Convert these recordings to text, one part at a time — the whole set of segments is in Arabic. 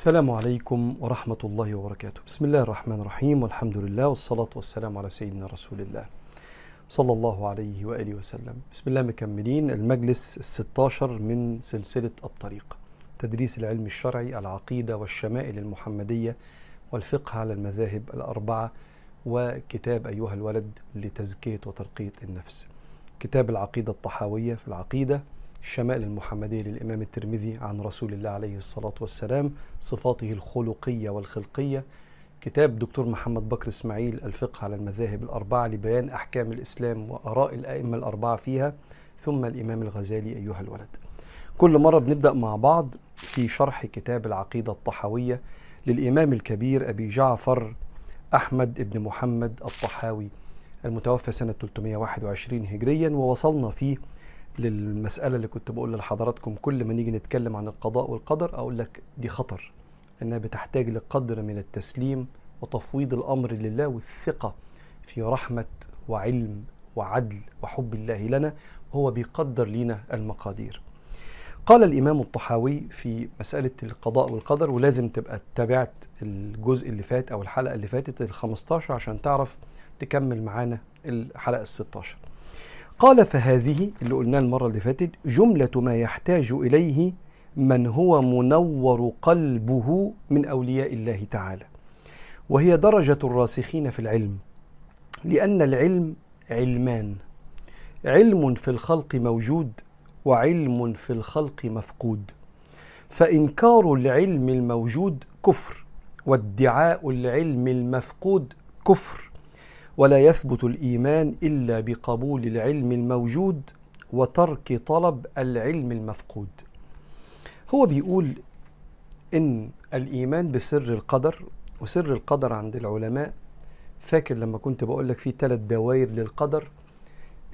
السلام عليكم ورحمة الله وبركاته. بسم الله الرحمن الرحيم والحمد لله والصلاة والسلام على سيدنا رسول الله صلى الله عليه وآله وسلم. بسم الله مكملين المجلس الستاشر من سلسلة الطريق تدريس العلم الشرعي العقيدة والشمائل المحمدية والفقه على المذاهب الأربعة وكتاب أيها الولد لتزكية وترقية النفس. كتاب العقيدة الطحاوية في العقيدة الشمائل المحمدية للإمام الترمذي عن رسول الله عليه الصلاة والسلام صفاته الخلقية والخلقية. كتاب دكتور محمد بكر إسماعيل الفقه على المذاهب الأربعة لبيان أحكام الإسلام وآراء الأئمة الأربعة فيها. ثم الإمام الغزالي أيها الولد. كل مرة بنبدأ مع بعض في شرح كتاب العقيدة الطحاوية للإمام الكبير أبي جعفر أحمد بن محمد الطحاوي المتوفى سنة 321 هجريا ووصلنا فيه للمسألة اللي كنت بقول لحضراتكم كل ما نيجي نتكلم عن القضاء والقدر أقول لك دي خطر إنها بتحتاج لقدر من التسليم وتفويض الأمر لله والثقة في رحمة وعلم وعدل وحب الله لنا وهو بيقدر لنا المقادير. قال الإمام الطحاوي في مسألة القضاء والقدر ولازم تبقى تابعت الجزء اللي فات أو الحلقة اللي فاتت ال 15 عشان تعرف تكمل معانا الحلقة ال 16 قال فهذه اللي قلناه المرة اللي فاتت جملة ما يحتاج إليه من هو منور قلبه من أولياء الله تعالى. وهي درجة الراسخين في العلم لأن العلم علمان. علم في الخلق موجود وعلم في الخلق مفقود. فإنكار العلم الموجود كفر وادعاء العلم المفقود كفر. ولا يثبت الإيمان إلا بقبول العلم الموجود وترك طلب العلم المفقود. هو بيقول إن الإيمان بسر القدر وسر القدر عند العلماء. فاكر لما كنت بقول لك في ثلاث دوائر للقدر؟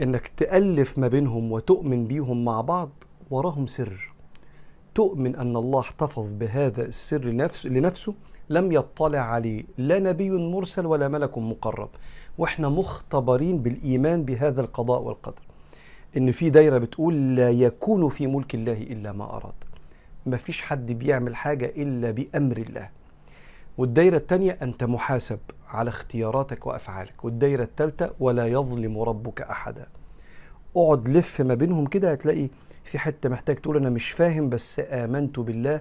إنك تألف ما بينهم وتؤمن بيهم مع بعض وراهم سر. تؤمن أن الله احتفظ بهذا السر لنفسه, لنفسه لم يطلع عليه. لا نبي مرسل ولا ملك مقرب. وإحنا مختبرين بالإيمان بهذا القضاء والقدر. إن في دايرة بتقول لا يكون في ملك الله إلا ما أراد. ما فيش حد بيعمل حاجة إلا بأمر الله. والدايرة الثانية أنت محاسب على اختياراتك وأفعالك. والدايرة الثالثه ولا يظلم ربك أحدا. اقعد لف ما بينهم كده هتلاقي في حتة محتاج تقول أنا مش فاهم بس آمنت بالله.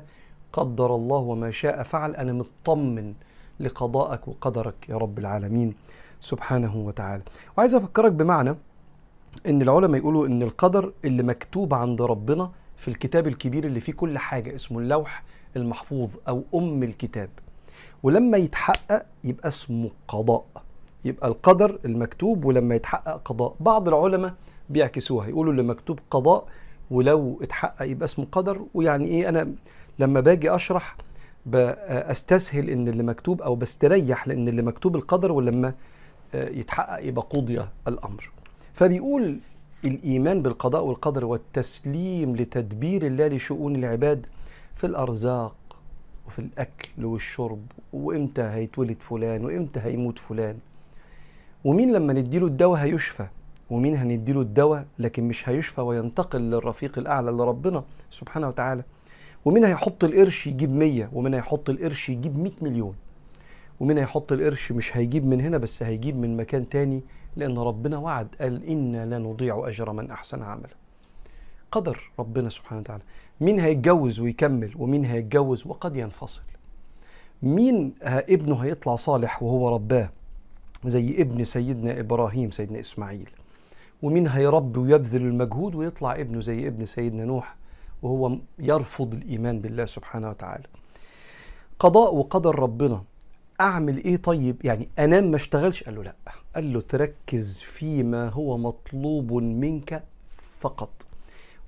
قدر الله وما شاء فعل. أنا مطمن لقضائك وقدرك يا رب العالمين. سبحانه وتعالى. وعايز أفكرك بمعنى إن العلماء يقولوا إن القدر اللي مكتوب عند ربنا في الكتاب الكبير اللي فيه كل حاجة اسمه اللوح المحفوظ أو أم الكتاب. ولما يتحقق يبقى اسمه قضاء. يبقى القدر المكتوب ولما يتحقق قضاء. بعض العلماء بيعكسوها يقولوا اللي مكتوب قضاء ولو اتحقق يبقى اسمه قدر. ويعني إيه أنا لما باجي أشرح بستسهل إن اللي مكتوب أو بستريح لإن اللي مكتوب القدر. ولما يتحقق يبقى قضي الأمر. فبيقول الإيمان بالقضاء والقدر والتسليم لتدبير الله لشؤون العباد في الأرزاق وفي الأكل والشرب وإمتى هيتولد فلان وإمتى هيموت فلان. ومين لما نديله الدواء هيشفى؟ ومين هنديله الدواء لكن مش هيشفى وينتقل للرفيق الأعلى لربنا سبحانه وتعالى؟ ومين هيحط القرش يجيب مية؟ ومين هيحط القرش يجيب مئة مليون؟ ومين هيحط القرش مش هيجيب من هنا بس هيجيب من مكان تاني لأن ربنا وعد قال إنا لا نضيع أجر من أحسن عملا قدر ربنا سبحانه وتعالى. مين هيتجوز ويكمل ومين هيتجوز وقد ينفصل؟ مين ابنه هيطلع صالح وهو رباه؟ زي ابن سيدنا إبراهيم سيدنا إسماعيل. ومين هيربي ويبذل المجهود ويطلع ابنه زي ابن سيدنا نوح وهو يرفض الإيمان بالله سبحانه وتعالى. قضاء وقدر ربنا. أعمل إيه طيب؟ يعني أنام ما اشتغلش؟ قال له لا. قال له تركز فيما هو مطلوب منك فقط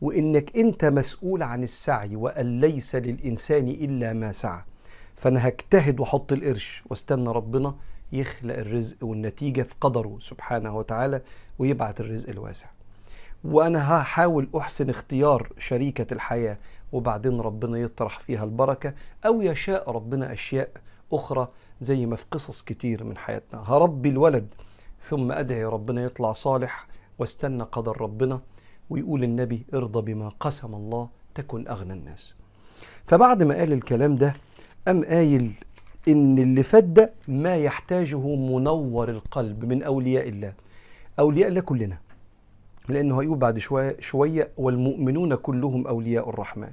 وإنك أنت مسؤول عن السعي وأن ليس للإنسان إلا ما سعى. فأنا هجتهد وأحط القرش واستنى ربنا يخلق الرزق والنتيجة في قدره سبحانه وتعالى ويبعت الرزق الواسع. وأنا هحاول أحسن اختيار شريكة الحياة وبعدين ربنا يطرح فيها البركة أو يشاء ربنا أشياء أخرى زي ما في قصص كتير من حياتنا. هربي الولد ثم أدعي ربنا يطلع صالح واستنى قدر ربنا ويقول النبي ارضى بما قسم الله تكن أغنى الناس. فبعد ما قال الكلام ده أم قايل إن اللي فات ده ما يحتاجه منور القلب من أولياء الله. أولياء الله كلنا لأنه هيقول بعد شوية شوية والمؤمنون كلهم أولياء الرحمن.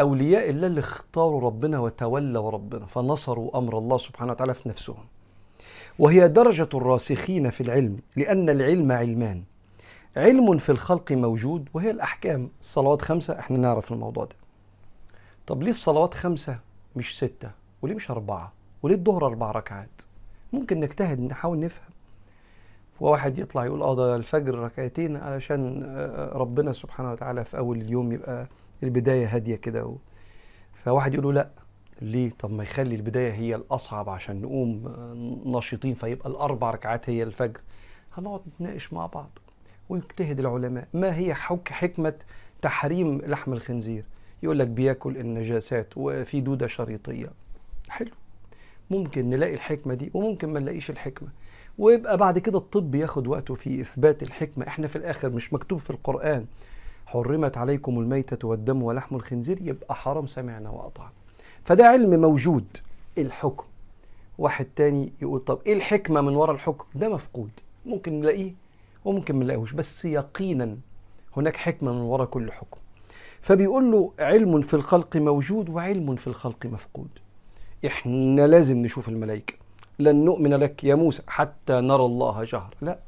أولياء الله اللي اختاروا ربنا وتولوا ربنا فنصروا أمر الله سبحانه وتعالى في نفسهم. وهي درجة الراسخين في العلم لأن العلم علمان. علم في الخلق موجود وهي الأحكام. الصلوات خمسة إحنا نعرف الموضوع ده. طب ليه الصلوات خمسة مش ستة؟ وليه مش أربعة؟ وليه الظهر أربع ركعات؟ ممكن نجتهد نحاول نفهم. وواحد يطلع يقول آه ده الفجر ركعتين علشان ربنا سبحانه وتعالى في أول اليوم يبقى البداية هادية كده و... فواحد يقول له لأ ليه؟ طب ما يخلي البداية هي الأصعب عشان نقوم نشيطين فيبقى الأربع ركعات هي الفجر. هنقعد نتناقش مع بعض ويجتهد العلماء. ما هي حك حكمة تحريم لحم الخنزير؟ يقول لك بياكل النجاسات وفي دودة شريطية. حلو. ممكن نلاقي الحكمة دي وممكن ما نلاقيش الحكمة. ويبقى بعد كده الطب ياخد وقته في إثبات الحكمة. إحنا في الآخر مش مكتوب في القرآن حرمت عليكم الميتة والدم ولحم الخنزير يبقى حرام سمعنا وأطعنا. فده علم موجود. الحكم؟ واحد تاني يقول طب إيه الحكمة من وراء الحكم؟ ده مفقود. ممكن نلاقيه وممكن ما نلاقيهوش بس يقينا هناك حكمة من وراء كل حكم. فبيقول له علم في الخلق موجود وعلم في الخلق مفقود. إحنا لازم نشوف الملائكة. لن نؤمن لك يا موسى حتى نرى الله جهر لا.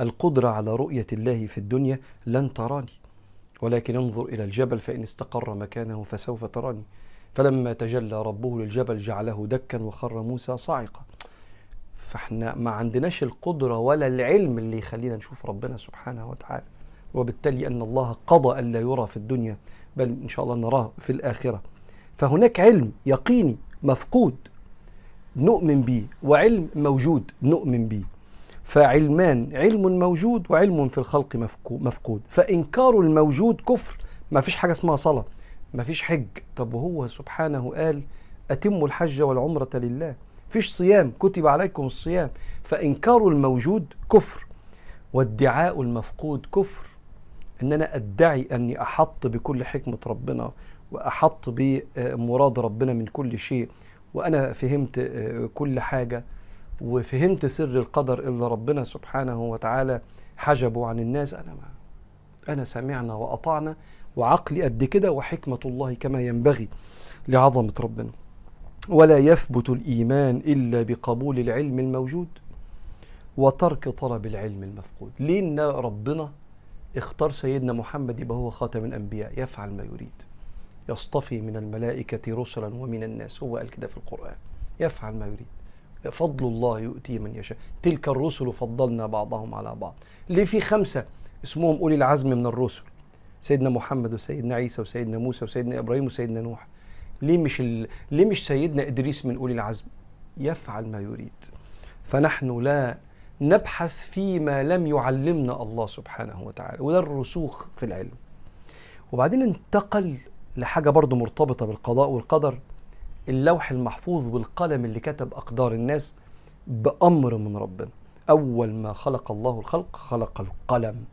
القدرة على رؤية الله في الدنيا لن تراني ولكن انظر إلى الجبل فإن استقر مكانه فسوف تراني. فلما تجلى ربه للجبل جعله دكا وخر موسى صاعقا. فإحنا ما عندناش القدرة ولا العلم اللي يخلينا نشوف ربنا سبحانه وتعالى. وبالتالي أن الله قضى ألا يرى في الدنيا بل إن شاء الله نراه في الآخرة. فهناك علم يقيني مفقود نؤمن به وعلم موجود نؤمن به. فعلمان علم موجود وعلم في الخلق مفقود. فإنكار الموجود كفر. ما فيش حاجة اسمها صلاة. ما فيش حج. طب وهو سبحانه قال أتموا الحج والعمرة لله. فيش صيام. كتب عليكم الصيام. فإنكار الموجود كفر. وادعاء المفقود كفر. إن أنا أدعي أني أحط بكل حكمة ربنا وأحط بمراد ربنا من كل شيء. وأنا فهمت كل حاجة. وفهمت سر القدر اللي ربنا سبحانه وتعالى حجبه عن الناس. أنا ما أنا سمعنا وأطعنا وعقلي قد كده وحكمة الله كما ينبغي لعظمة ربنا. ولا يثبت الإيمان إلا بقبول العلم الموجود وترك طلب العلم المفقود. لأن ربنا اختار سيدنا محمد يبقى هو خاتم الأنبياء؟ يفعل ما يريد. يصطفي من الملائكة رسلا ومن الناس. هو قال كده في القرآن. يفعل ما يريد. فضل الله يؤتي من يشاء. تلك الرسل فضلنا بعضهم على بعض. ليه في خمسة اسمهم أولي العزم من الرسل؟ سيدنا محمد وسيدنا عيسى وسيدنا موسى وسيدنا إبراهيم وسيدنا نوح. ليه مش ال... ليه مش سيدنا إدريس من أولي العزم؟ يفعل ما يريد. فنحن لا نبحث فيما لم يعلمنا الله سبحانه وتعالى وده الرسوخ في العلم. وبعدين انتقل لحاجة برضو مرتبطة بالقضاء والقدر. اللوح المحفوظ والقلم اللي كتب أقدار الناس بأمر من ربنا. أول ما خلق الله الخلق خلق القلم.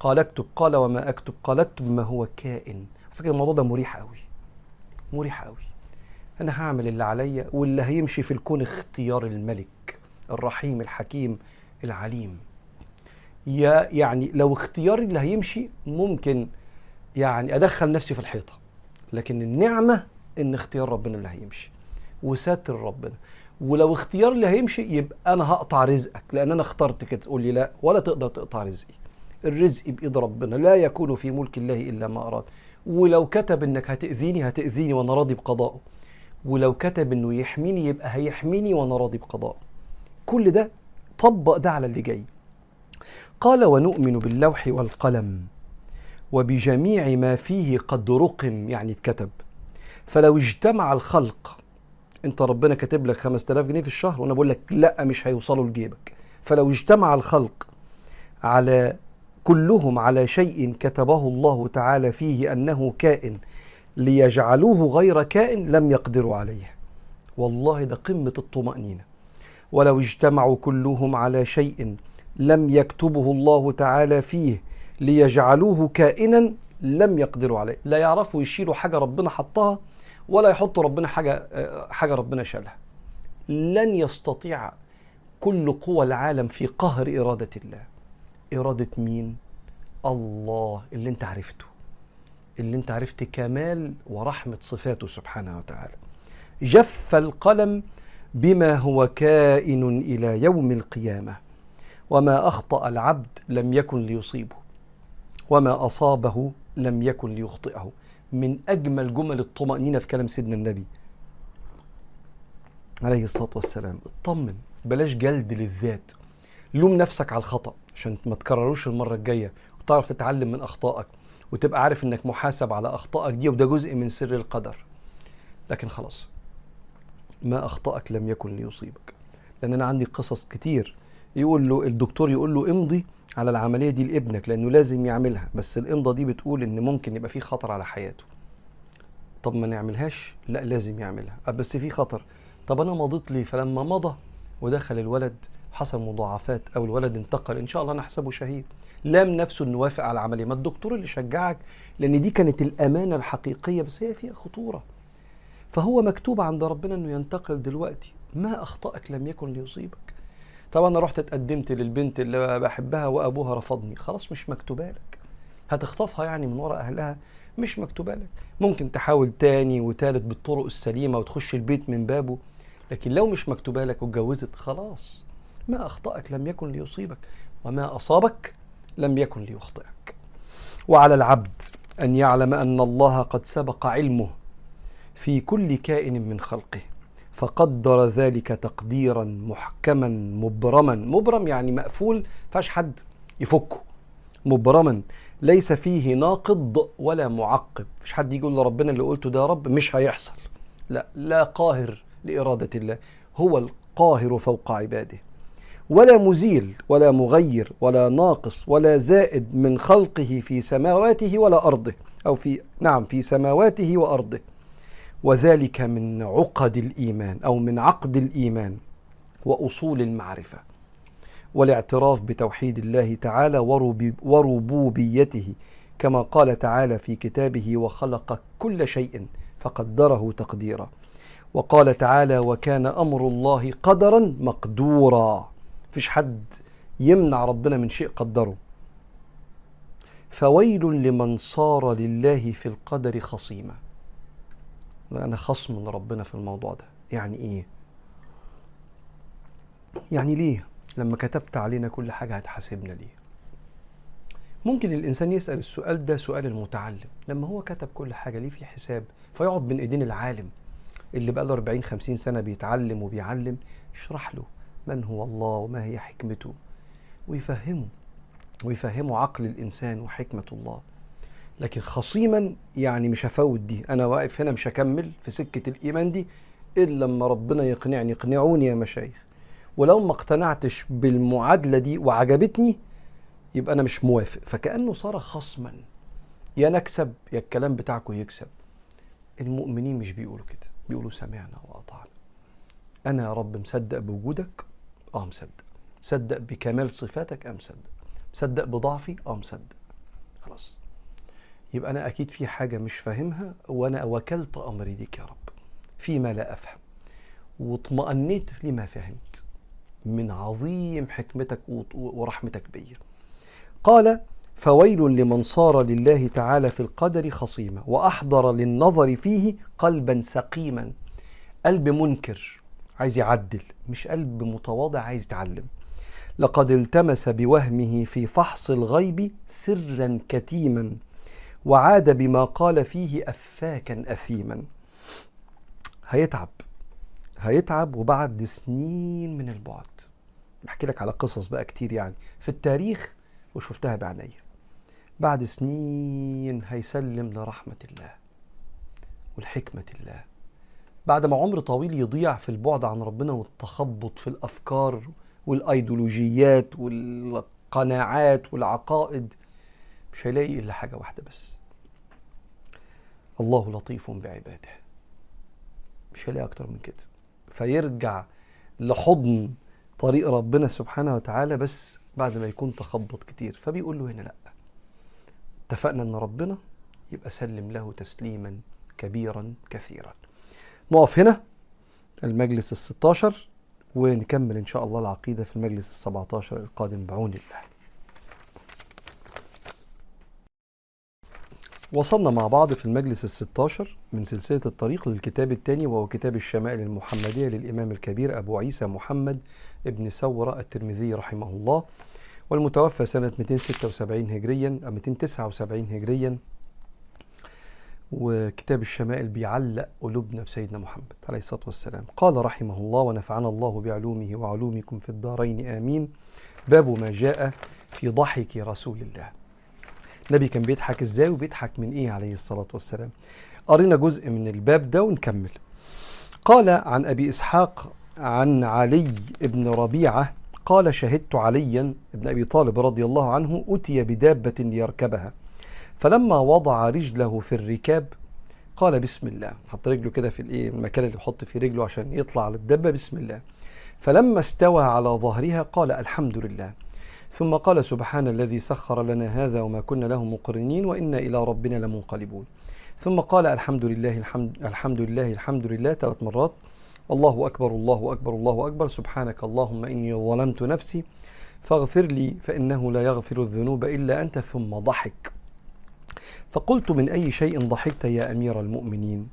قال اكتب قال وما أكتب قال اكتب ما هو كائن. فكرة الموضوع ده مريح قوي. مريح قوي. أنا هعمل اللي عليا واللي هيمشي في الكون اختيار الملك الرحيم الحكيم العليم. يا يعني لو اختياري اللي هيمشي ممكن يعني أدخل نفسي في الحيطة. لكن النعمة إن اختيار ربنا اللي هيمشي وساتر ربنا. ولو اختيار اللي هيمشي يبقى أنا هقطع رزقك لأن أنا اخترت كده تقول لي لا ولا تقدر تقطع رزقي. الرزق بإيد ربنا لا يكون في ملك الله إلا ما أراد. ولو كتب إنك هتأذيني هتأذيني وأنا راضي بقضائه ولو كتب إنه يحميني يبقى هيحميني وأنا راضي بقضائه كل ده طبق ده على اللي جاي. قال ونؤمن باللوح والقلم وبجميع ما فيه قد رقم يعني اتكتب. فلو اجتمع الخلق انت ربنا كاتب لك 5000 جنيه في الشهر وأنا بقول لك لا مش هيوصلوا لجيبك. فلو اجتمع الخلق على كلهم على شيء كتبه الله تعالى فيه أنه كائن ليجعلوه غير كائن لم يقدروا عليه. والله ده قمة الطمأنينة. ولو اجتمعوا كلهم على شيء لم يكتبه الله تعالى فيه ليجعلوه كائنا لم يقدروا عليه. لا يعرفوا يشيلوا حاجة ربنا حطها ولا يحط ربنا حاجة حاجة ربنا شالها. لن يستطيع كل قوى العالم في قهر إرادة الله. إرادة مين؟ الله اللي انت عرفته. اللي انت عرفت كمال ورحمة صفاته سبحانه وتعالى. جف القلم بما هو كائن إلى يوم القيامة. وما أخطأ العبد لم يكن ليصيبه. وما أصابه لم يكن ليخطئه. من أجمل جمل الطمأنينة في كلام سيدنا النبي. عليه الصلاة والسلام. اطمن. بلاش جلد للذات. لوم نفسك على الخطأ عشان ما تكرروش المرة الجاية وتعرف تتعلم من أخطائك وتبقى عارف إنك محاسب على أخطائك دي وده جزء من سر القدر. لكن خلاص ما أخطأك لم يكن ليصيبك. لأن أنا عندي قصص كتير يقول له الدكتور يقول له امضي على العملية دي لابنك لأنه لازم يعملها بس الامضة دي بتقول إن ممكن يبقى في خطر على حياته. طب ما نعملهاش؟ لا لازم يعملها. بس في خطر. طب أنا مضيت ليه؟ فلما مضى ودخل الولد حصل مضاعفات أو الولد انتقل إن شاء الله نحسبه شهيد. لام نفسه إنه وافق على العملية. ما الدكتور اللي شجعك لأن دي كانت الأمانة الحقيقية بس هي فيها خطورة. فهو مكتوب عند ربنا إنه ينتقل دلوقتي. ما أخطأك لم يكن ليصيبك. طب أنا رحت اتقدمت للبنت اللي بحبها وأبوها رفضني. خلاص مش مكتوبة لك. هتخطفها يعني من وراء أهلها؟ مش مكتوبة لك. ممكن تحاول تاني وتالت بالطرق السليمة وتخش البيت من بابه لكن لو مش مكتوبة لك واتجوزت خلاص. ما أخطأك لم يكن ليصيبك وما أصابك لم يكن ليخطئك. وعلى العبد أن يعلم أن الله قد سبق علمه في كل كائن من خلقه. فقدر ذلك تقديرا محكما مبرما. مبرم يعني مقفول فاش حد يفكه. مبرما. ليس فيه ناقض ولا معقب. مش حد يقول لربنا اللي قلته ده يا رب مش هيحصل. لا لا قاهر لإرادة الله. هو القاهر فوق عباده. ولا مزيل ولا مغير ولا ناقص ولا زائد من خلقه في سماواته ولا أرضه. أو في نعم في سماواته وأرضه. وذلك من عقد الإيمان أو من عقد الإيمان وأصول المعرفة والاعتراف بتوحيد الله تعالى وربوبيته كما قال تعالى في كتابه وخلق كل شيء فقدره تقديرا. وقال تعالى وكان أمر الله قدرا مقدورا. فيش حد يمنع ربنا من شيء قدره. فويل لمن صار لله في القدر خصيما. أنا خصم من ربنا في الموضوع ده. يعني إيه؟ يعني ليه؟ لما كتبت علينا كل حاجة هتحاسبنا ليه؟ ممكن الإنسان يسأل السؤال ده سؤال المتعلم. لما هو كتب كل حاجة ليه في حساب فيقعد بين إيدين العالم. اللي بقى له 40 50 سنة بيتعلم وبيعلم يشرح له من هو الله وما هي حكمته. ويفهمه ويفهمه عقل الإنسان وحكمة الله. لكن خصيما يعني مش هفوت دي. أنا واقف هنا مش هكمل في سكة الإيمان دي إلا لما ربنا يقنعني. اقنعوني يا مشايخ. ولو ما اقتنعتش بالمعادلة دي وعجبتني يبقى أنا مش موافق. فكأنه صار خصما. يا نكسب يا الكلام بتاعكم يكسب. المؤمنين مش بيقولوا كده. بيقولوا سمعنا وأطعنا. أنا يا رب مصدق بوجودك؟ آه مصدق. مصدق بكمال صفاتك؟ آه مصدق. مصدق بضعفي؟ آه مصدق. يبقى أنا أكيد في حاجة مش فاهمها وأنا وكلت أمري ليك يا رب فيما لا أفهم. واطمأنيت لما فهمت. من عظيم حكمتك ورحمتك بي. قال فويل لمن صار لله تعالى في القدر خصيما وأحضر للنظر فيه قلبا سقيما. قلب منكر عايز يعدل مش قلب متواضع عايز يتعلم. لقد التمس بوهمه في فحص الغيب سرا كتيما. وعاد بما قال فيه أفاكا أثيما. هيتعب هيتعب وبعد سنين من البعد. بحكي لك على قصص بقى كتير يعني. في التاريخ وشفتها بعيني بعد سنين هيسلم لرحمة الله والحكمة الله. بعد ما عمر طويل يضيع في البعد عن ربنا والتخبط في الأفكار والأيديولوجيات والقناعات والعقائد مش هيلاقي إلا حاجة واحدة بس. الله لطيف بعباده. مش هيلاقي أكتر من كده. فيرجع لحضن طريق ربنا سبحانه وتعالى بس بعد ما يكون تخبط كتير. فبيقول له هنا لأ. اتفقنا إن ربنا يبقى سلم له تسليما كبيرا كثيرا. نقف هنا. المجلس الستاشر ونكمل إن شاء الله العقيدة في المجلس السبعتاشر القادم بعون الله. وصلنا مع بعض في المجلس الستاشر من سلسلة الطريق للكتاب الثاني وهو كتاب الشمائل المحمدية للإمام الكبير أبو عيسى محمد ابن سورة الترمذي رحمه الله والمتوفى سنة 276 هجريا أو 279 هجريا. وكتاب الشمائل بيعلق قلوبنا بسيدنا محمد عليه الصلاة والسلام. قال رحمه الله ونفعنا الله بعلومه وعلومكم في الدارين آمين. باب ما جاء في ضحك رسول الله. النبي كان بيضحك إزاي وبيضحك من إيه عليه الصلاة والسلام؟ قرينا جزء من الباب ده ونكمل. قال عن أبي إسحاق عن علي بن ربيعة قال شهدت عليا بن أبي طالب رضي الله عنه أتي بدابة ليركبها. فلما وضع رجله في الركاب قال بسم الله. حط رجله كده في الإيه المكان اللي بيحط فيه رجله عشان يطلع على الدبه بسم الله. فلما استوى على ظهرها قال الحمد لله. ثم قال سبحان الذي سخر لنا هذا وما كنا له مقرنين وإنا إلى ربنا لمنقلبون. ثم قال الحمد لله الحمد الحمد لله الحمد لله ثلاث مرات. الله أكبر الله أكبر الله أكبر. سبحانك اللهم إني ظلمت نفسي فاغفر لي فإنه لا يغفر الذنوب إلا أنت ثم ضحك. فقلت من أي شيء ضحكت يا أمير المؤمنين؟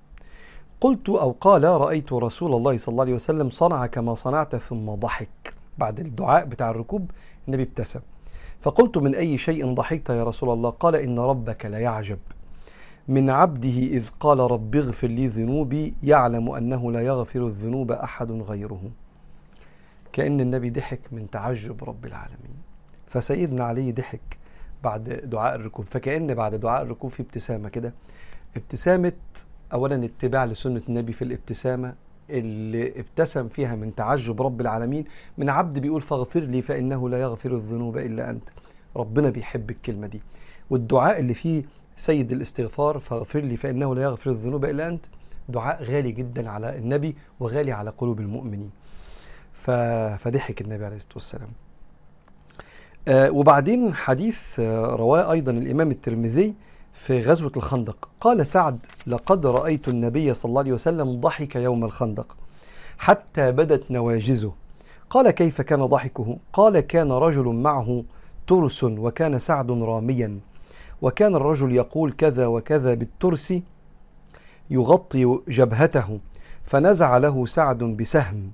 قلت أو قال رأيت رسول الله صلى الله عليه وسلم صنع كما صنعت ثم ضحك. بعد الدعاء بتاع الركوب النبي ابتسم. فقلت من أي شيء ضحكت يا رسول الله؟ قال إن ربك ليعجب من عبده إذ قال رب اغفر لي ذنوبي يعلم أنه لا يغفر الذنوب أحد غيره. كأن النبي ضحك من تعجب رب العالمين. فسيدنا علي ضحك بعد دعاء الركوب. فكأن بعد دعاء الركوب في ابتسامة كده. ابتسامة أولا اتباع لسنة النبي في الابتسامة. اللي ابتسم فيها من تعجب رب العالمين. من عبد بيقول فاغفر لي فإنه لا يغفر الذنوب إلا أنت. ربنا بيحب الكلمة دي. والدعاء اللي فيه سيد الاستغفار فاغفر لي فإنه لا يغفر الذنوب إلا أنت. دعاء غالي جدا على النبي وغالي على قلوب المؤمنين. فضحك النبي عليه الصلاة والسلام. آه وبعدين حديث آه رواه أيضا الإمام الترمذي في غزوة الخندق. قال سعد لقد رأيت النبي صلى الله عليه وسلم ضحك يوم الخندق حتى بدت نواجزه. قال كيف كان ضحكه؟ قال كان رجل معه ترس وكان سعد راميا. وكان الرجل يقول كذا وكذا بالترس يغطي جبهته فنزع له سعد بسهم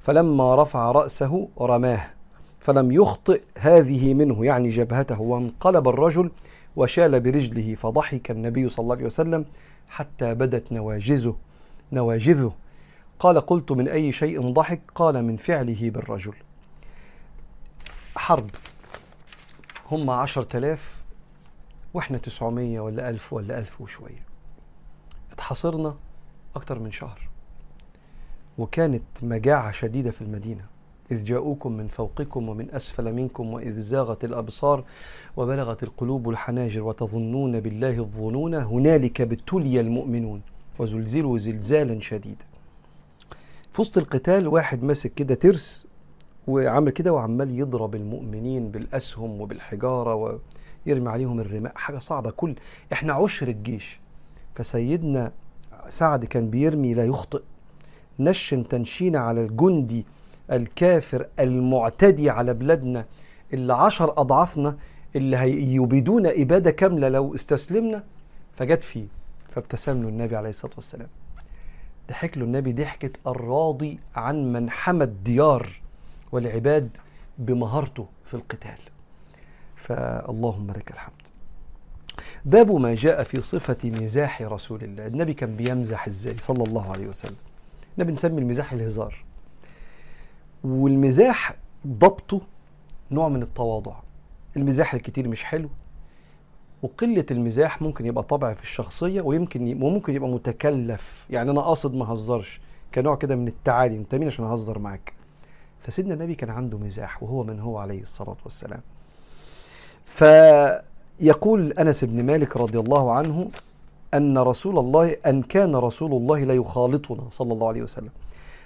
فلما رفع رأسه رماه فلم يخطئ هذه منه يعني جبهته وانقلب الرجل وشال برجله فضحك النبي صلى الله عليه وسلم حتى بدت نواجزه. نواجذه قال قلت من أي شيء ضحك؟ قال من فعله بالرجل. حرب. هم عشر تلاف وإحنا تسعمية ولا ألف ولا ألف وشوية. اتحاصرنا أكتر من شهر. وكانت مجاعة شديدة في المدينة. إذ جاءوكم من فوقكم ومن أسفل منكم وإذ زاغت الأبصار وبلغت القلوب الحناجر وتظنون بالله الظنون هنالك ابتلي المؤمنون وزلزلوا زلزالا شديدا. في وسط القتال واحد ماسك كده ترس وعمل كده وعمال يضرب المؤمنين بالأسهم وبالحجارة ويرمي عليهم الرماء حاجة صعبة. كل إحنا عشر الجيش فسيدنا سعد كان بيرمي لا يخطئ. نشن تنشين على الجندي الكافر المعتدي على بلادنا اللي عشر أضعافنا اللي هيبيدون إبادة كاملة لو استسلمنا فجت فيه فابتسم له النبي عليه الصلاة والسلام. ضحك له النبي ضحكة الراضي عن من حمى الديار والعباد بمهارته في القتال. فاللهم لك الحمد. باب ما جاء في صفة مزاح رسول الله. النبي كان بيمزح إزاي؟ صلى الله عليه وسلم. النبي نسمي المزاح الهزار. والمزاح ضبطه نوع من التواضع. المزاح الكتير مش حلو وقلة المزاح ممكن يبقى طبع في الشخصية ويمكن وممكن يبقى متكلف. يعني أنا قاصد ما هزرش كنوع كده من التعالي. أنت مين عشان أهزر معاك؟ فسيدنا النبي كان عنده مزاح وهو من هو عليه الصلاة والسلام. فيقول أنس بن مالك رضي الله عنه أن رسول الله أن كان رسول الله لا يخالطنا صلى الله عليه وسلم.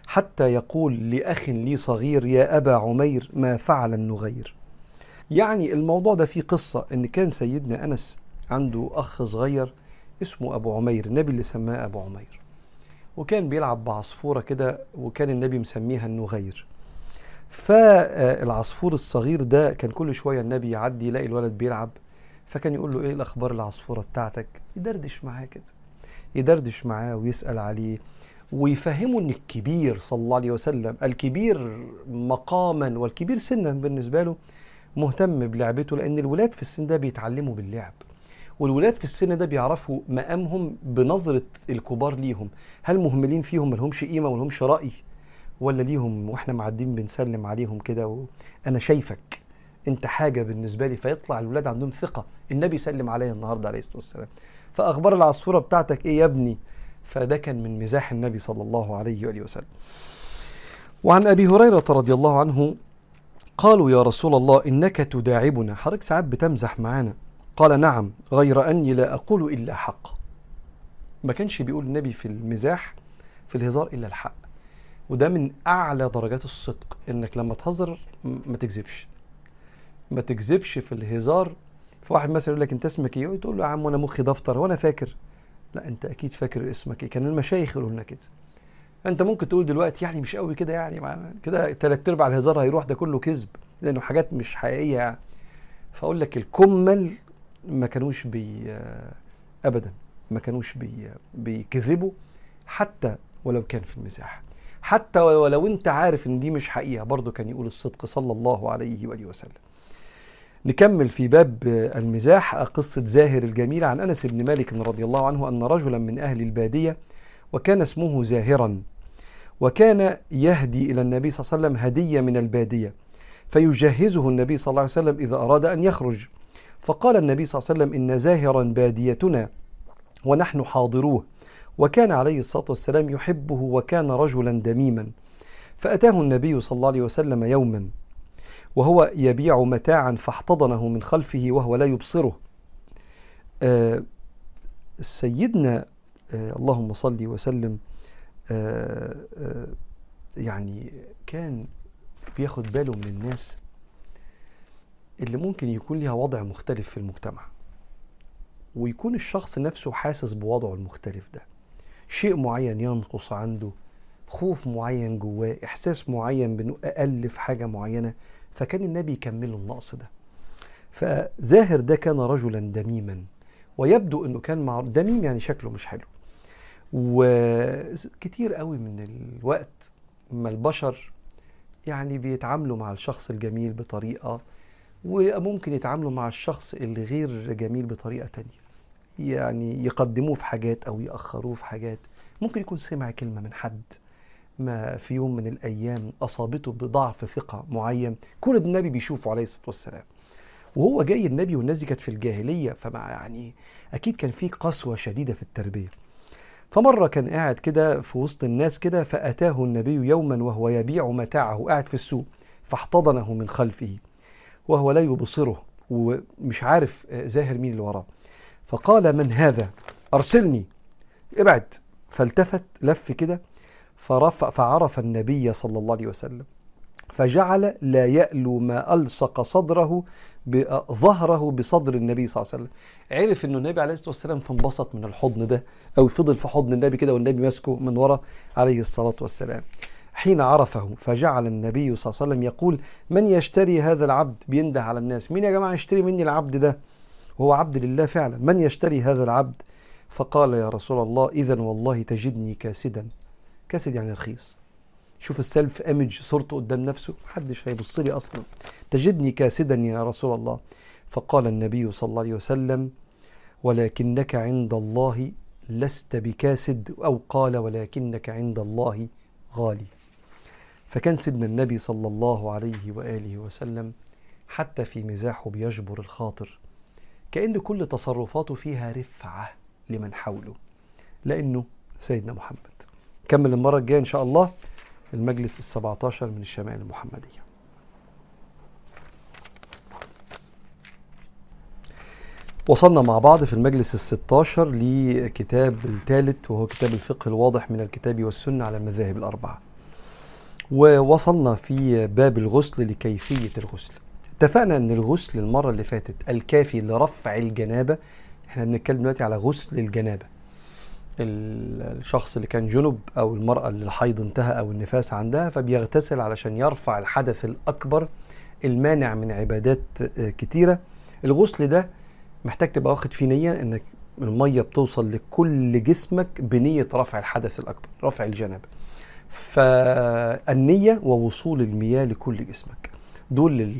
حتى يقول لأخ لي صغير يا أبا عمير ما فعل النغير. يعني الموضوع ده فيه قصة إن كان سيدنا أنس عنده أخ صغير اسمه أبو عمير النبي اللي سماه أبو عمير. وكان بيلعب بعصفورة كده وكان النبي مسميها النغير. فالعصفور الصغير ده كان كل شوية النبي يعدي يلاقي الولد بيلعب فكان يقول له إيه الأخبار العصفورة بتاعتك؟ يدردش معاه كده. يدردش معاه ويسأل عليه. ويفهمه إن الكبير صلى الله عليه وسلم الكبير مقاما والكبير سنا بالنسبة له مهتم بلعبته لأن الولاد في السن ده بيتعلموا باللعب. والولاد في السن ده بيعرفوا مقامهم بنظرة الكبار ليهم. هل مهملين فيهم ملهمش قيمة ملهمش رأي ولا ليهم وإحنا معدين بنسلم عليهم كده وأنا شايفك أنت حاجة بالنسبة لي فيطلع الولاد عندهم ثقة. النبي سلم عليا النهاردة عليه الصلاة والسلام. فأخبار العصفورة بتاعتك إيه يا ابني؟ فده كان من مزاح النبي صلى الله عليه وآله وسلم. وعن أبي هريرة رضي الله عنه قالوا يا رسول الله إنك تداعبنا. حضرتك ساعات بتمزح معانا. قال نعم غير أني لا أقول إلا حق. ما كانش بيقول النبي في المزاح في الهزار إلا الحق. وده من أعلى درجات الصدق إنك لما تهزر ما تكذبش. ما تكذبش في الهزار. فواحد مثلا يقول لك أنت اسمك إيه؟ تقول له يا عم أنا مخي دفتر وأنا فاكر. لا انت أكيد فاكر اسمك إيه. كان المشايخ يقولوا لنا كده. انت ممكن تقول دلوقتي يعني مش قوي كده يعني كده ثلاث أرباع الهزار هيروح ده كله كذب لأنه حاجات مش حقيقية يعني. فأقول لك الكمل ما كانوش بي ابدا ما كانوش بي بيكذبوا حتى ولو كان في المزاح حتى ولو انت عارف إن دي مش حقيقة برضه كان يقول الصدق صلى الله عليه وآله وسلم. نكمل في باب المزاح قصة زاهر الجميل عن أنس بن مالك رضي الله عنه أن رجلا من أهل البادية وكان اسمه زاهرا وكان يهدي إلى النبي صلى الله عليه وسلم هدية من البادية فيجهزه النبي صلى الله عليه وسلم إذا أراد أن يخرج. فقال النبي صلى الله عليه وسلم إن زاهرا باديتنا ونحن حاضروه وكان عليه الصلاة والسلام يحبه وكان رجلا دميما. فأتاه النبي صلى الله عليه وسلم يوما وهو يبيع متاعا فاحتضنه من خلفه وهو لا يبصره. آه سيدنا آه اللهم صل وسلم آه يعني كان بياخد باله من الناس اللي ممكن يكون لها وضع مختلف في المجتمع. ويكون الشخص نفسه حاسس بوضعه المختلف ده. شيء معين ينقص عنده خوف معين جواه إحساس معين بإنه أقل في حاجة معينة. فكان النبي يكمله النقص ده. فزاهر ده كان رجلا دميما ويبدو إنه كان مع دميم يعني شكله مش حلو. وكتير قوي من الوقت ما البشر يعني بيتعاملوا مع الشخص الجميل بطريقة وممكن يتعاملوا مع الشخص اللي غير جميل بطريقة تانية. يعني يقدموه في حاجات أو يأخروه في حاجات. ممكن يكون سمع كلمة من حد. ما في يوم من الأيام أصابته بضعف ثقة معين كل النبي بيشوفه عليه الصلاة والسلام. وهو جاي النبي والناس دي كانت في الجاهلية فمع يعني أكيد كان في قسوة شديدة في التربية. فمرة كان قاعد كده في وسط الناس كده فأتاه النبي يوما وهو يبيع متاعه قاعد في السوق فاحتضنه من خلفه وهو لا يبصره ومش عارف زاهر مين اللي وراه. فقال من هذا؟ أرسلني. ابعد. فالتفت لف كده فرفع فعرف النبي صلى الله عليه وسلم فجعل لا يألو ما ألصق صدره ظهره بصدر النبي صلى الله عليه وسلم. عرف إنه النبي عليه الصلاة والسلام فانبسط من الحضن ده أو فضل في حضن النبي كده والنبي ماسكه من ورا عليه الصلاة والسلام. حين عرفه فجعل النبي صلى الله عليه وسلم يقول من يشتري هذا العبد؟ بينده على الناس. مين يا جماعة يشتري مني العبد ده؟ وهو عبد لله فعلا. من يشتري هذا العبد؟ فقال يا رسول الله اذا والله تجدني كاسدا. كاسد يعني رخيص. شوف السيلف إيمج صورته قدام نفسه محدش هيبص لي أصلا. تجدني كاسدا يا رسول الله. فقال النبي صلى الله عليه وسلم ولكنك عند الله لست بكاسد. أو قال ولكنك عند الله غالي. فكان سيدنا النبي صلى الله عليه وآله وسلم حتى في مزاحه بيجبر الخاطر كأن كل تصرفاته فيها رفعة لمن حوله لأنه سيدنا محمد. كمل المرة الجاية إن شاء الله المجلس السبعة عشر من الشمائل المحمدية. وصلنا مع بعض في المجلس الستاشر لكتاب الثالث وهو كتاب الفقه الواضح من الكتاب والسنة على المذاهب الأربعة. ووصلنا في باب الغسل لكيفية الغسل. اتفقنا أن الغسل المرة اللي فاتت الكافي لرفع الجنابة. إحنا بنتكلم دلوقتي على غسل الجنابة. الشخص اللي كان جنب أو المرأة اللي الحيض انتهى أو النفاس عندها فبيغتسل علشان يرفع الحدث الأكبر المانع من عبادات كتيرة. الغسل ده محتاج تبقى واخد فيه نية إنك المية بتوصل لكل جسمك بنية رفع الحدث الأكبر رفع الجنابه فالنية ووصول المياه لكل جسمك. دول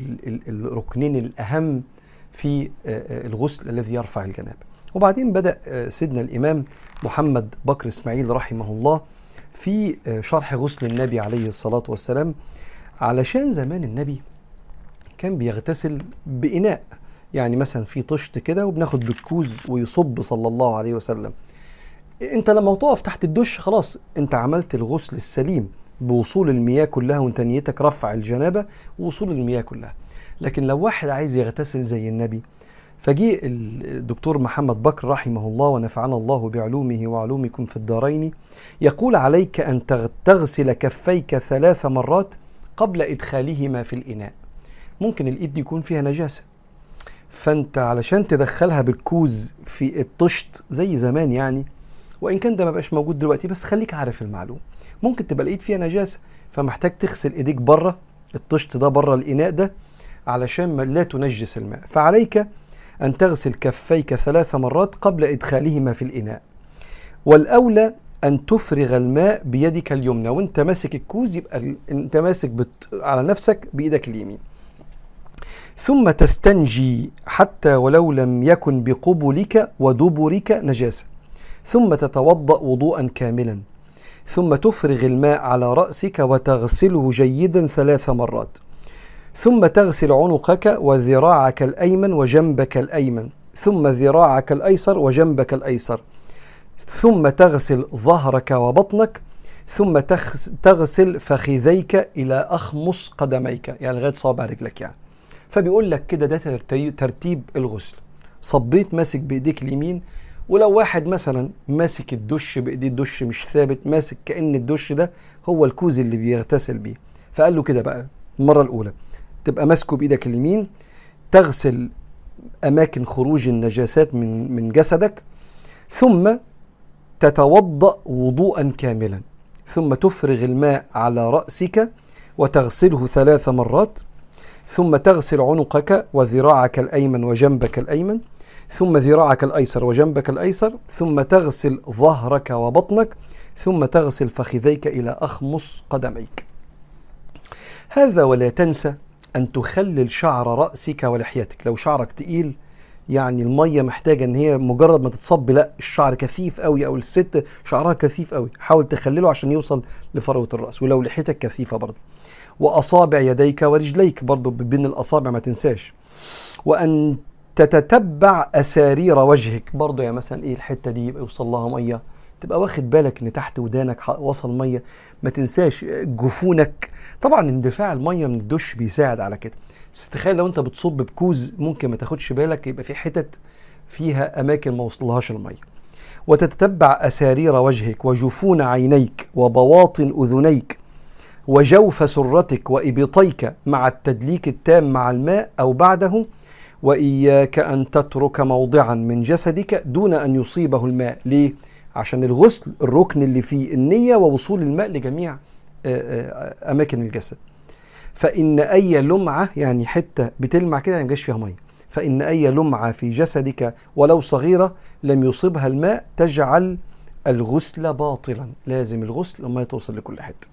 الركنين الأهم في الغسل الذي يرفع الجنابه وبعدين بدأ سيدنا الإمام محمد بكر إسماعيل رحمه الله في شرح غسل النبي عليه الصلاة والسلام. علشان زمان النبي كان بيغتسل بإناء يعني مثلا في طشت كده وبناخد بالكوز ويصب صلى الله عليه وسلم. انت لما تقف تحت الدش خلاص انت عملت الغسل السليم بوصول المياه كلها وانت نيتك رفع الجنابة ووصول المياه كلها. لكن لو واحد عايز يغتسل زي النبي فجي الدكتور محمد بكر رحمه الله ونفعنا الله بعلومه وعلومكم في الدارين يقول عليك أن تغسل كفيك ثلاث مرات قبل إدخالهما في الإناء. ممكن الإيد يكون فيها نجاسة. فأنت علشان تدخلها بالكوز في الطشت زي زمان يعني وإن كان ده ما بقاش موجود دلوقتي بس خليك عارف المعلومة. ممكن تبقى الإيد فيها نجاسة فمحتاج تغسل إيديك برة الطشت ده برة الإناء ده علشان لا تنجس الماء. فعليك أن تغسل كفيك ثلاث مرات قبل إدخالهما في الإناء. والأولى أن تفرغ الماء بيدك اليمنى وانت ماسك الكوز يبقى انت ماسك بت... على نفسك بإيدك اليمين. ثم تستنجي حتى ولو لم يكن بقبلك ودبرك نجاسة. ثم تتوضأ وضوءا كاملا. ثم تفرغ الماء على رأسك وتغسله جيدا ثلاث مرات. ثم تغسل عنقك وذراعك الأيمن وجنبك الأيمن. ثم ذراعك الأيسر وجنبك الأيسر. ثم تغسل ظهرك وبطنك. ثم تغسل فخذيك إلى أخمص قدميك. يعني لغاية صابع رجلك يعني. فبيقول لك كده ده ترتيب الغسل. صبيت ماسك بإيديك اليمين ولو واحد مثلا ماسك الدش بإيديه الدش مش ثابت ماسك كأن الدش ده هو الكوز اللي بيغتسل بيه. فقال له كده بقى المرة الأولى تبقى ماسكه بإيدك اليمين تغسل أماكن خروج النجاسات من من جسدك ثم تتوضأ وضوءا كاملا ثم تفرغ الماء على رأسك وتغسله ثلاث مرات ثم تغسل عنقك وذراعك الأيمن وجنبك الأيمن ثم ذراعك الأيسر وجنبك الأيسر ثم تغسل ظهرك وبطنك ثم تغسل فخذيك إلى أخمص قدميك. هذا ولا تنسى أن تخلل شعر رأسك ولحيتك. لو شعرك تقيل يعني المية محتاجة إن هي مجرد ما تتصب لا الشعر كثيف قوي أو الست شعرها كثيف قوي حاول تخلله عشان يوصل لفروة الرأس ولو لحيتك كثيفة برضه. وأصابع يديك ورجليك برضه بين الأصابع ما تنساش. وأن تتتبع أسارير وجهك. برضه يا مثلا إيه الحتة دي؟ يبقى يوصل لها مية. تبقى واخد بالك إن تحت ودانك وصل مية. ما تنساش جفونك. طبعا اندفاع المية من الدش بيساعد على كده. بس تخيل لو أنت بتصب بكوز ممكن ما تاخدش بالك يبقى في حتت فيها أماكن ما وصلهاش المية. وتتتبع أسارير وجهك وجفون عينيك وبواطن أذنيك وجوف سرتك وإبطيك مع التدليك التام مع الماء أو بعده وإياك أن تترك موضعا من جسدك دون أن يصيبه الماء. ليه؟ عشان الغسل الركن اللي فيه النية ووصول الماء لجميع أماكن الجسد. فإن أي لمعة يعني حتة بتلمع كده ما فيها مية. فإن أي لمعة في جسدك ولو صغيرة لم يصبها الماء تجعل الغسل باطلا. لازم الغسل الميه توصل لكل حتة.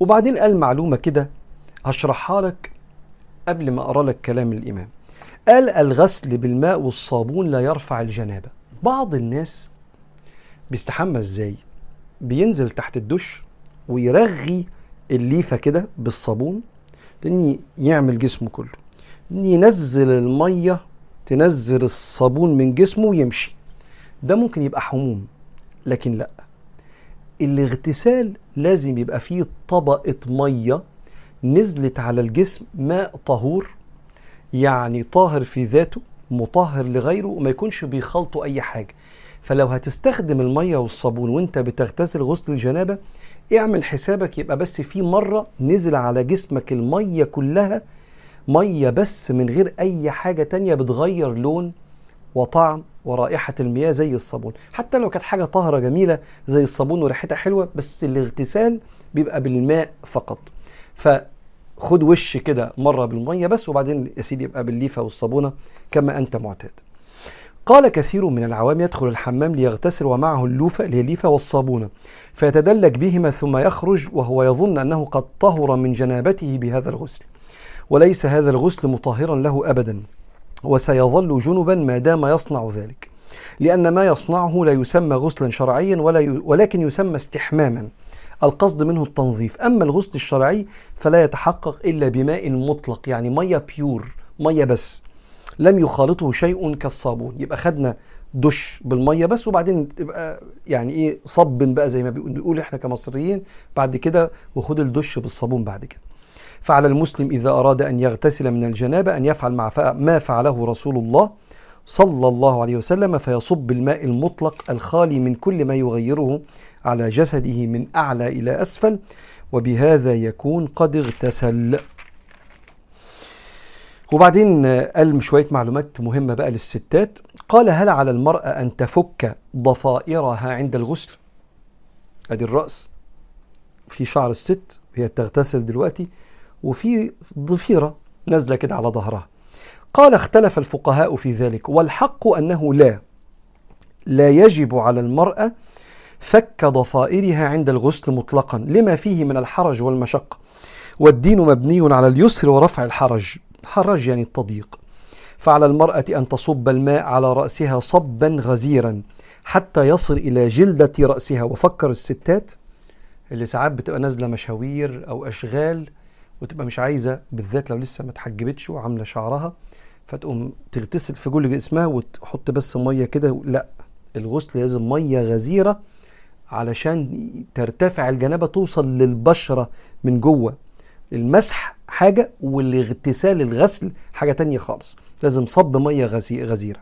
وبعدين قال معلومة كده هشرحها لك قبل ما أقرأ لك كلام الإمام. قال الغسل بالماء والصابون لا يرفع الجنابة. بعض الناس بيستحمى إزاي؟ بينزل تحت الدش ويرغي الليفة كده بالصابون لأن يعمل جسمه كله. ينزل المية تنزل الصابون من جسمه ويمشي. ده ممكن يبقى حموم لكن لأ. الاغتسال لازم يبقى فيه طبقة مية نزلت على الجسم ماء طهور يعني طاهر في ذاته مطهر لغيره وما يكونش بيخلطوا أي حاجة. فلو هتستخدم المية والصابون وانت بتغتسل غسل الجنابة اعمل حسابك يبقى بس في مرة نزل على جسمك المية كلها مية بس من غير أي حاجة تانية بتغير لون وطعم ورائحة المياه زي الصابون. حتى لو كانت حاجة طاهرة جميلة زي الصابون وريحتها حلوة بس الاغتسال بيبقى بالماء فقط. فخد وش كده مرة بالمية بس وبعدين يا سيدي يبقى بالليفة والصابونة كما أنت معتاد. قال كثير من العوام يدخل الحمام ليغتسل ومعه اللوفة الليفة والصابونة فيتدلك بهما ثم يخرج وهو يظن أنه قد طهر من جنابته بهذا الغسل وليس هذا الغسل مطهرا له أبدا وسيظل جنبا ما دام يصنع ذلك لأن ما يصنعه لا يسمى غسلا شرعيا ولا ي... ولكن يسمى استحماما القصد منه التنظيف أما الغسل الشرعي فلا يتحقق إلا بماء مطلق يعني مية بيور مية بس. لم يخالطه شيء كالصابون. يبقى خدنا دش بالمية بس وبعدين تبقى يعني إيه صب بقى زي ما بنقول إحنا كمصريين. بعد كده وخد الدش بالصابون بعد كده. فعلى المسلم إذا أراد أن يغتسل من الجنابة أن يفعل مع ما فعله رسول الله صلى الله عليه وسلم فيصب الماء المطلق الخالي من كل ما يغيره على جسده من أعلى إلى أسفل. وبهذا يكون قد اغتسل. وبعدين قال شوية معلومات مهمة بقى للستات. قال هل على المرأة أن تفك ضفائرها عند الغسل؟ أدي الرأس. في شعر الست وهي بتغتسل دلوقتي وفي ضفيرة نازلة كده على ظهرها. قال اختلف الفقهاء في ذلك والحق أنه لا. لا يجب على المرأة فك ضفائرها عند الغسل مطلقا لما فيه من الحرج والمشقة. والدين مبني على اليسر ورفع الحرج. حرج يعني التضييق. فعلى المرأة أن تصب الماء على رأسها صبا غزيرا حتى يصل إلى جلدة رأسها. وفكر الستات اللي ساعات بتبقى نازلة مشاوير أو أشغال وتبقى مش عايزة بالذات لو لسه ما اتحجبتش وعاملة شعرها فتقوم تغتسل في كل جسمها وتحط بس مية كده. لا الغسل لازم مية غزيرة علشان ترتفع الجنابة توصل للبشرة من جوه. المسح حاجة والاغتسال الغسل حاجة تانية خالص. لازم صب مية غزيرة.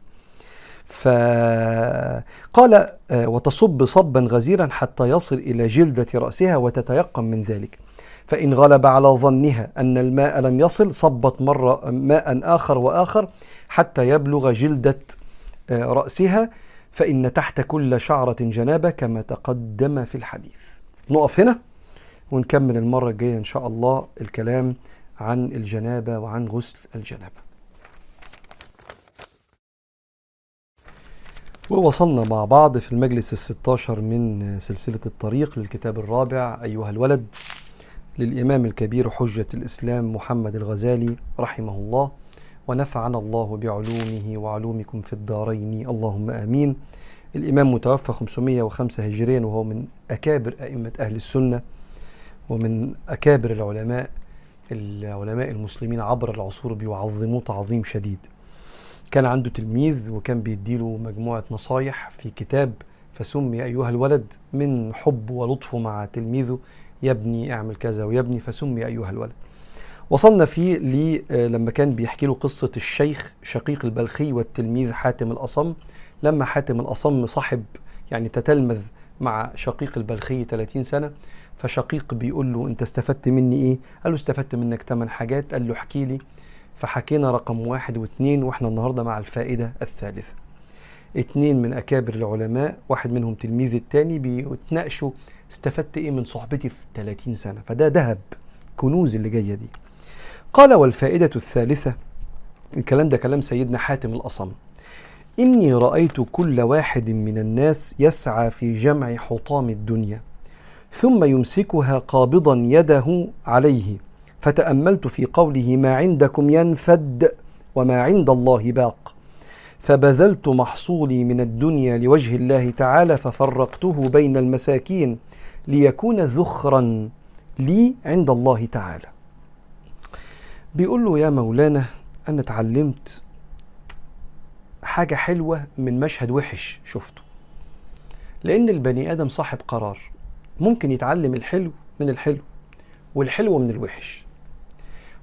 فقال آه، وتصب صبا غزيرا حتى يصل إلى جلدة رأسها وتتيقن من ذلك. فإن غلب على ظنها أن الماء لم يصل صبت مرة ماء آخر وآخر حتى يبلغ جلدة آه، رأسها. فإن تحت كل شعرة جنابة كما تقدم في الحديث. نقف هنا ونكمل المرة الجاية إن شاء الله الكلام عن الجنابة وعن غسل الجنابة. ووصلنا مع بعض في المجلس الستاشر من سلسلة الطريق للكتاب الرابع. أيها الولد للإمام الكبير حجة الإسلام محمد الغزالي رحمه الله ونفعنا الله بعلومه وعلومكم في الدارين. اللهم آمين. الإمام متوفى 505 هجريا وهو من أكابر أئمة أهل السنة ومن أكابر العلماء العلماء المسلمين عبر العصور بيعظموه تعظيم شديد. كان عنده تلميذ وكان بيديله مجموعة نصايح في كتاب فسمي أيها الولد من حب ولطفه مع تلميذه يا ابني اعمل كذا ويا ابني فسمي أيها الولد. وصلنا فيه لي لما كان بيحكي له قصة الشيخ شقيق البلخي والتلميذ حاتم الأصم. لما حاتم الأصم صاحب يعني تتلمذ مع شقيق البلخي 30 سنة فشقيق بيقول له انت استفدت مني إيه؟ قال له استفدت منك ثمان حاجات. قال له احكي لي. فحكينا رقم واحد واثنين وإحنا النهارده مع الفائدة الثالثة. اتنين من أكابر العلماء واحد منهم تلميذ التاني بيتناقشوا استفدت إيه من صحبتي في 30 سنة. فده ذهب كنوز اللي جاية دي. قال والفائدة الثالثة الكلام ده كلام سيدنا حاتم الأصم. إني رأيت كل واحد من الناس يسعى في جمع حطام الدنيا. ثم يمسكها قابضا يده عليه. فتأملت في قوله ما عندكم ينفد وما عند الله باق. فبذلت محصولي من الدنيا لوجه الله تعالى ففرقته بين المساكين ليكون ذخرا لي عند الله تعالى. بيقول له يا مولانا أنا اتعلمت حاجة حلوة من مشهد وحش شفته. لأن البني آدم صاحب قرار. ممكن يتعلم الحلو من الحلو والحلو من الوحش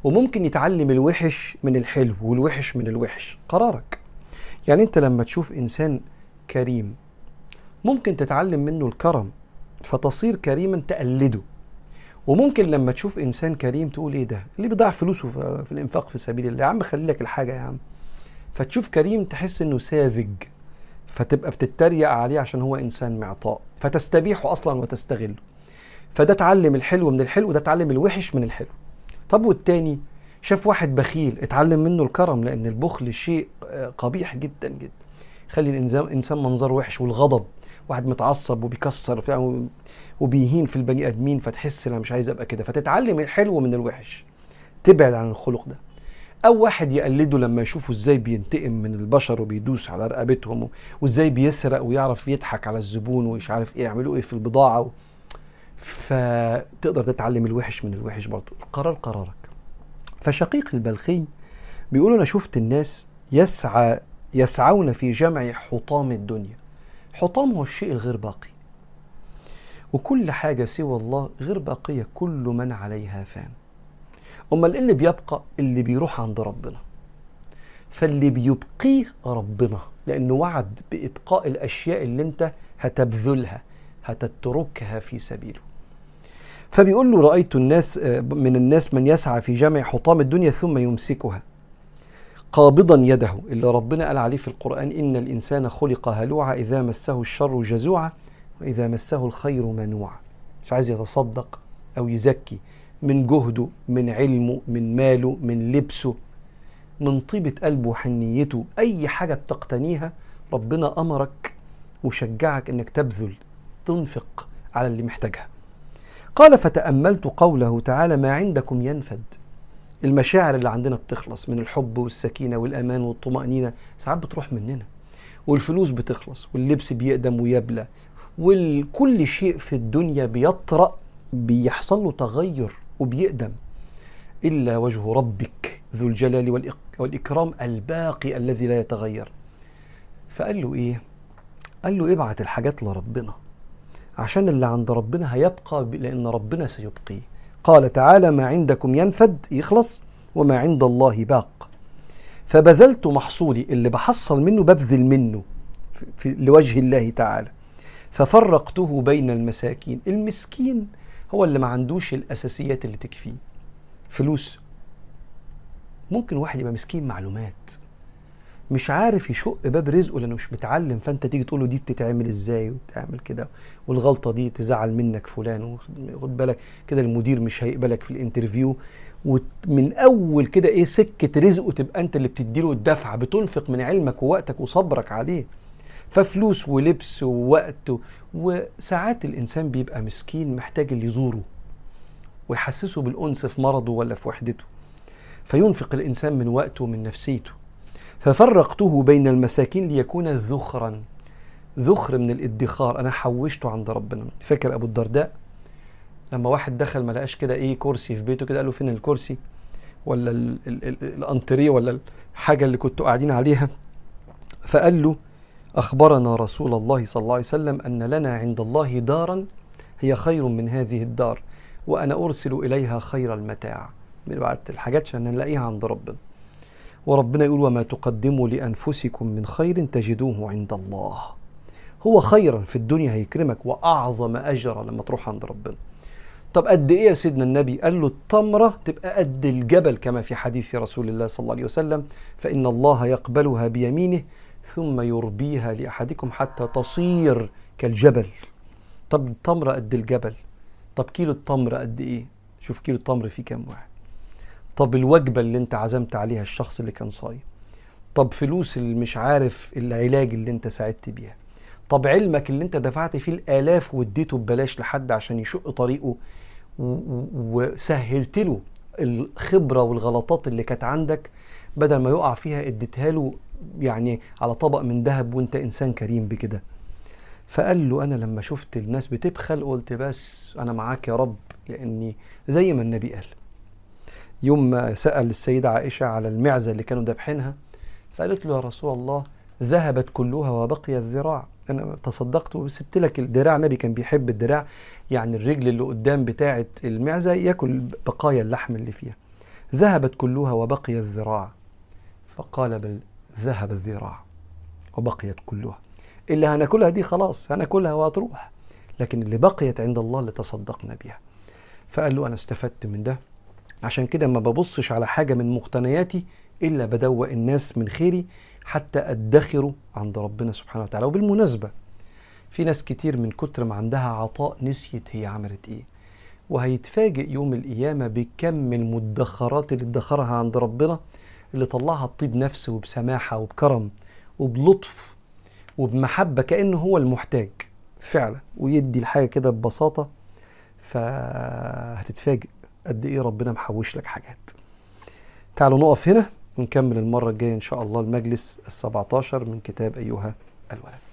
وممكن يتعلم الوحش من الحلو والوحش من الوحش. قرارك. يعني انت لما تشوف إنسان كريم ممكن تتعلم منه الكرم فتصير كريما تقلده. وممكن لما تشوف إنسان كريم تقول إيه ده؟ اللي بيضيع فلوسه في الإنفاق في سبيل الله. يا عم خلي لك الحاجة يا عم. فتشوف كريم تحس إنه ساذج فتبقى بتتريق عليه عشان هو إنسان معطاء. فتستبيحه أصلا وتستغله فده اتعلم الحلو من الحلو وده اتعلم الوحش من الحلو. طب والتاني؟ شاف واحد بخيل اتعلم منه الكرم لأن البخل شيء آه، قبيح جدا جدا. يخلي الإنسان إنسان منظره وحش والغضب. واحد متعصب وبيكسر وبيهين في البني آدمين فتحس أنا مش عايز أبقى كده. فتتعلم الحلو من الوحش. تبعد عن الخلق ده. أو واحد يقلده لما يشوفه إزاي بينتقم من البشر وبيدوس على رقبتهم وإزاي بيسرق ويعرف يضحك على الزبون ومش عارف إيه يعملوا إيه في البضاعة فتقدر تتعلم الوحش من الوحش برضه. القرار قرارك. فشقيق البلخي بيقول أنا شفت الناس يسعى يسعون في جمع حطام الدنيا. حطام هو الشيء الغير باقي. وكل حاجة سوى الله غير باقية كل من عليها فان. أمال إيه اللي بيبقى؟ اللي بيروح عند ربنا. فاللي بيبقيه ربنا لأنه وعد بإبقاء الأشياء اللي أنت هتبذلها هتتركها في سبيله. فبيقول له رأيت الناس آه، من الناس من يسعى في جمع حطام الدنيا ثم يمسكها قابضا يده. اللي ربنا قال عليه في القرآن إن الإنسان خلق هلوعا إذا مسه الشر جزوعا وإذا مسه الخير منوعا. مش عايز يتصدق أو يزكي. من جهده من علمه من ماله من لبسه من طيبة قلبه وحنيته. أي حاجة بتقتنيها ربنا أمرك وشجعك إنك تبذل تنفق على اللي محتاجها. قال فتأملت قوله تعالى ما عندكم ينفد المشاعر اللي عندنا بتخلص من الحب والسكينة والأمان والطمأنينة. ساعات بتروح مننا. والفلوس بتخلص واللبس بيقدم ويبلى وكل شيء في الدنيا بيطرأ بيحصل له تغير. وبيقدم. إلا وجه ربك ذو الجلال والإكرام الباقي الذي لا يتغير. فقال له إيه؟ قال له ابعت الحاجات لربنا. عشان اللي عند ربنا هيبقى لأن ربنا سيبقيه. قال تعالى ما عندكم ينفد يخلص وما عند الله باق. فبذلت محصولي اللي بحصل منه ببذل منه في لوجه الله تعالى. ففرقته بين المساكين. المسكين هو اللي ما عندوش الأساسيات اللي تكفيه. فلوس. ممكن واحد يبقى مسكين معلومات. مش عارف يشق باب رزقه لأنه مش متعلم فأنت تيجي تقول له دي بتتعمل إزاي وبتعمل كده؟ والغلطة دي تزعل منك فلان وخد بالك كده المدير مش هيقبلك في الانترفيو. ومن أول كده إيه سكة رزقه تبقى أنت اللي بتديله الدفعة بتنفق من علمك ووقتك وصبرك عليه. ففلوس ولبس ووقت وساعات الإنسان بيبقى مسكين محتاج اللي يزوره ويحسسه بالأنس في مرضه ولا في وحدته. فينفق الإنسان من وقته ومن نفسيته. ففرقته بين المساكين ليكون ذخرا. ذخر من الادخار. أنا حوشته عند ربنا. فاكر أبو الدرداء؟ لما واحد دخل ما لقاش كده إيه كرسي في بيته كده قال له فين الكرسي؟ ولا الأنتريه ولا الحاجة اللي كنتوا قاعدين عليها؟ فقال له أخبرنا رسول الله صلى الله عليه وسلم أن لنا عند الله دارا هي خير من هذه الدار وأنا أرسل إليها خير المتاع. بعت الحاجات عشان نلاقيها عند ربنا. وربنا يقول وما تقدموا لأنفسكم من خير تجدوه عند الله. هو خيرا في الدنيا هيكرمك وأعظم أجرا لما تروح عند ربنا. طب قد إيه يا سيدنا النبي؟ قال له التمرة تبقى قد الجبل. كما في حديث رسول الله صلى الله عليه وسلم فإن الله يقبلها بيمينه ثم يربيها لأحدكم حتى تصير كالجبل. طب التمرة قد الجبل؟ طب كيلو التمر قد إيه؟ شوف كيلو التمر فيه كام واحد. طب الوجبة اللي أنت عزمت عليها الشخص اللي كان صايم. طب فلوس اللي مش عارف العلاج اللي أنت ساعدت بيها. طب علمك اللي أنت دفعت فيه الآلاف واديته ببلاش لحد عشان يشق طريقه وسهلت له الخبرة والغلطات اللي كانت عندك بدل ما يقع فيها اديتها له يعني على طبق من ذهب وانت إنسان كريم بكده. فقال له أنا لما شفت الناس بتبخل قلت بس أنا معاك يا رب لأني زي ما النبي قال. يوم ما سأل السيدة عائشة على المعزة اللي كانوا دابحينها فقالت له يا رسول الله ذهبت كلها وبقي الذراع. أنا تصدقت وسبت لك الدراع. النبي كان بيحب الدراع يعني الرجل اللي قدام بتاعه المعزة ياكل بقايا اللحم اللي فيها. ذهبت كلها وبقي الذراع. فقال بل ذهب الذراع وبقيت كلها. اللي هناكلها دي خلاص هناكلها وهتروح لكن اللي بقيت عند الله اللي تصدقنا بها فقال له أنا استفدت من ده. عشان كده ما ببصش على حاجة من مقتنياتي إلا بدوق الناس من خيري حتى أدخره عند ربنا سبحانه وتعالى. وبالمناسبة في ناس كتير من كتر ما عندها عطاء نسيت هي عملت إيه. وهيتفاجئ يوم القيامة بكم المدخرات اللي ادخرها عند ربنا اللي طلعها بطيب نفس وبسماحة وبكرم وبلطف وبمحبة كأنه هو المحتاج فعلا ويدي الحاجة كده ببساطة فهتتفاجئ قد إيه ربنا محوش لك حاجات. تعالوا نقف هنا ونكمل المرة الجاية إن شاء الله المجلس السبعة عشر من كتاب أيها الولد.